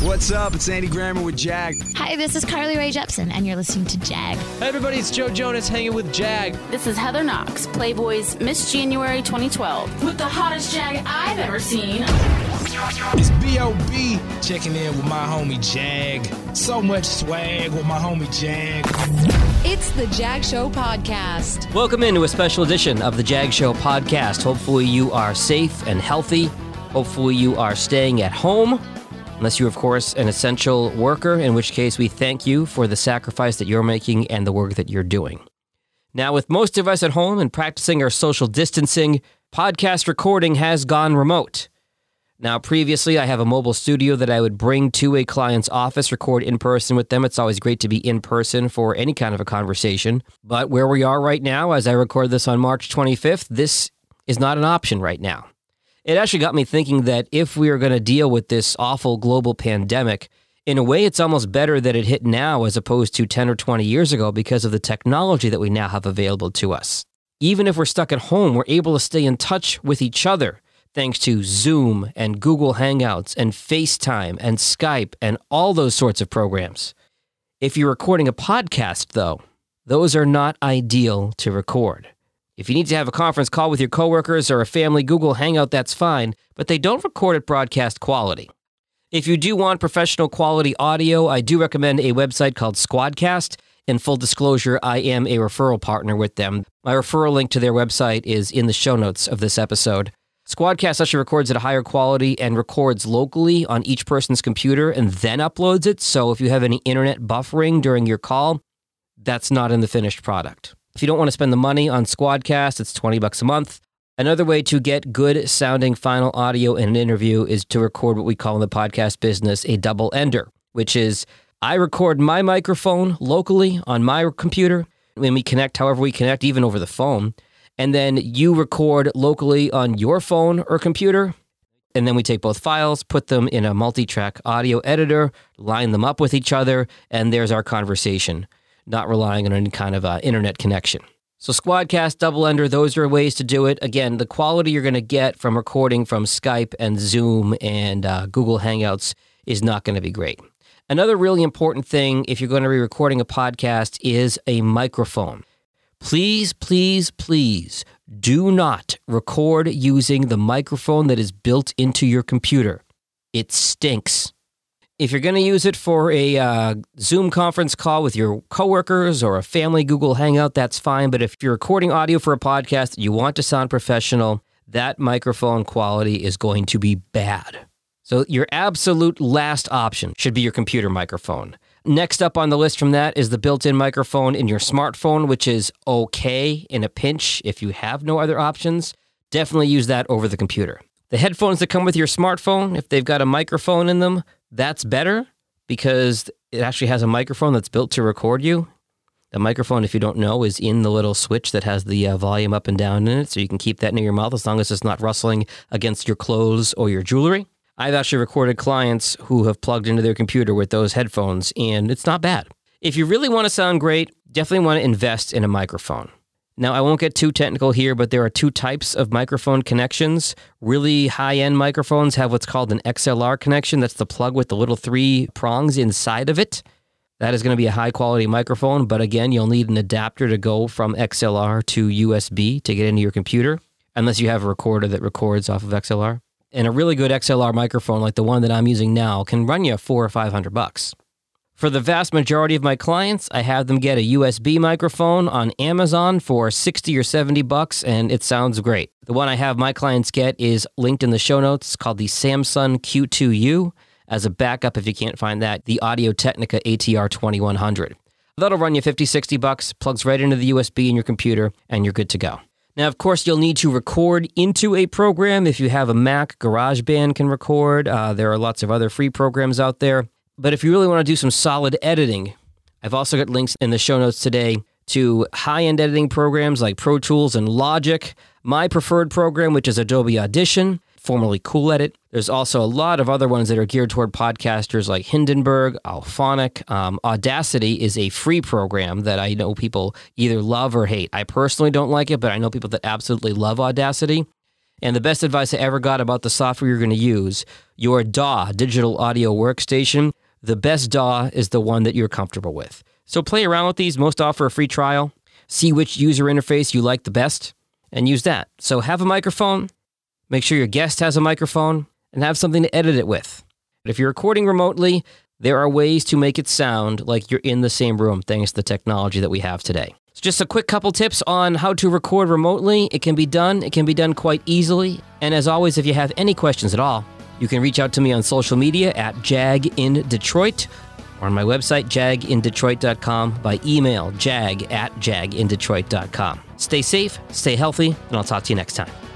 What's up? It's Andy Grammer with Jag. Hi, this is Carly Rae Jepsen, and you're listening to Jag. Hey everybody, it's Joe Jonas hanging with Jag. This is Heather Knox, Playboy's Miss January 2012, with the hottest Jag I've ever seen. It's B.O.B. checking in with my homie Jag. So much swag with my homie Jag. It's the Jag Show Podcast. Welcome into a special edition of the Jag Show podcast. Hopefully, you are safe and healthy. Hopefully, you are staying at home, unless you're, of course, an essential worker, in which case, we thank you for the sacrifice that you're making and the work that you're doing. Now, with most of us at home and practicing our social distancing, podcast recording has gone remote. Now, previously, I have a mobile studio that I would bring to a client's office, record in person with them. It's always great to be in person for any kind of a conversation. But where we are right now, as I record this on March 25th, this is not an option right now. It actually got me thinking that if we are going to deal with this awful global pandemic, in a way, it's almost better that it hit now as opposed to 10 or 20 years ago because of the technology that we now have available to us. Even if we're stuck at home, we're able to stay in touch with each other thanks to Zoom and Google Hangouts and FaceTime and Skype and all those sorts of programs. If you're recording a podcast, though, those are not ideal to record. If you need to have a conference call with your coworkers or a family Google Hangout, that's fine, but they don't record at broadcast quality. If you do want professional quality audio, I do recommend a website called Squadcast. In full disclosure, I am a referral partner with them. My referral link to their website is in the show notes of this episode. Squadcast actually records at a higher quality and records locally on each person's computer and then uploads it. So if you have any internet buffering during your call, that's not in the finished product. If you don't want to spend the money on Squadcast, it's 20 bucks a month. Another way to get good sounding final audio in an interview is to record what we call in the podcast business a double ender, which is I record my microphone locally on my computer when we connect however we connect, even over the phone and then you record locally on your phone or computer. And then we take both files, put them in a multi track audio editor, line them up with each other, and there's our conversation, not relying on any kind of uh, internet connection. So, Squadcast, Double Ender, those are ways to do it. Again, the quality you're going to get from recording from Skype and Zoom and uh, Google Hangouts is not going to be great. Another really important thing if you're going to be recording a podcast is a microphone. Please, please, please do not record using the microphone that is built into your computer. It stinks. If you're going to use it for a uh, Zoom conference call with your coworkers or a family Google Hangout, that's fine. But if you're recording audio for a podcast, you want to sound professional, that microphone quality is going to be bad. So, your absolute last option should be your computer microphone. Next up on the list from that is the built in microphone in your smartphone, which is okay in a pinch if you have no other options. Definitely use that over the computer. The headphones that come with your smartphone, if they've got a microphone in them, that's better because it actually has a microphone that's built to record you. The microphone, if you don't know, is in the little switch that has the uh, volume up and down in it. So you can keep that near your mouth as long as it's not rustling against your clothes or your jewelry. I've actually recorded clients who have plugged into their computer with those headphones, and it's not bad. If you really want to sound great, definitely want to invest in a microphone. Now, I won't get too technical here, but there are two types of microphone connections. Really high end microphones have what's called an XLR connection. That's the plug with the little three prongs inside of it. That is going to be a high quality microphone, but again, you'll need an adapter to go from XLR to USB to get into your computer, unless you have a recorder that records off of XLR and a really good XLR microphone like the one that I'm using now can run you four or five hundred bucks. For the vast majority of my clients, I have them get a USB microphone on Amazon for 60 or 70 bucks and it sounds great. The one I have my clients get is linked in the show notes called the Samson Q2U. As a backup, if you can't find that, the Audio Technica ATR 2100. That'll run you 50, 60 bucks, plugs right into the USB in your computer, and you're good to go. Now, of course, you'll need to record into a program. If you have a Mac, GarageBand can record. Uh, there are lots of other free programs out there. But if you really want to do some solid editing, I've also got links in the show notes today to high end editing programs like Pro Tools and Logic, my preferred program, which is Adobe Audition, formerly Cool Edit. There's also a lot of other ones that are geared toward podcasters like Hindenburg, Auphonic. Um, Audacity is a free program that I know people either love or hate. I personally don't like it, but I know people that absolutely love Audacity. And the best advice I ever got about the software you're going to use, your DAW, digital audio workstation, the best DAW is the one that you're comfortable with. So play around with these. Most offer a free trial. See which user interface you like the best and use that. So have a microphone, make sure your guest has a microphone, and have something to edit it with. If you're recording remotely, there are ways to make it sound like you're in the same room thanks to the technology that we have today. So just a quick couple tips on how to record remotely. It can be done, it can be done quite easily. And as always, if you have any questions at all, you can reach out to me on social media at Jag in Detroit or on my website, jagindetroit.com, by email, jag at jagindetroit.com. Stay safe, stay healthy, and I'll talk to you next time.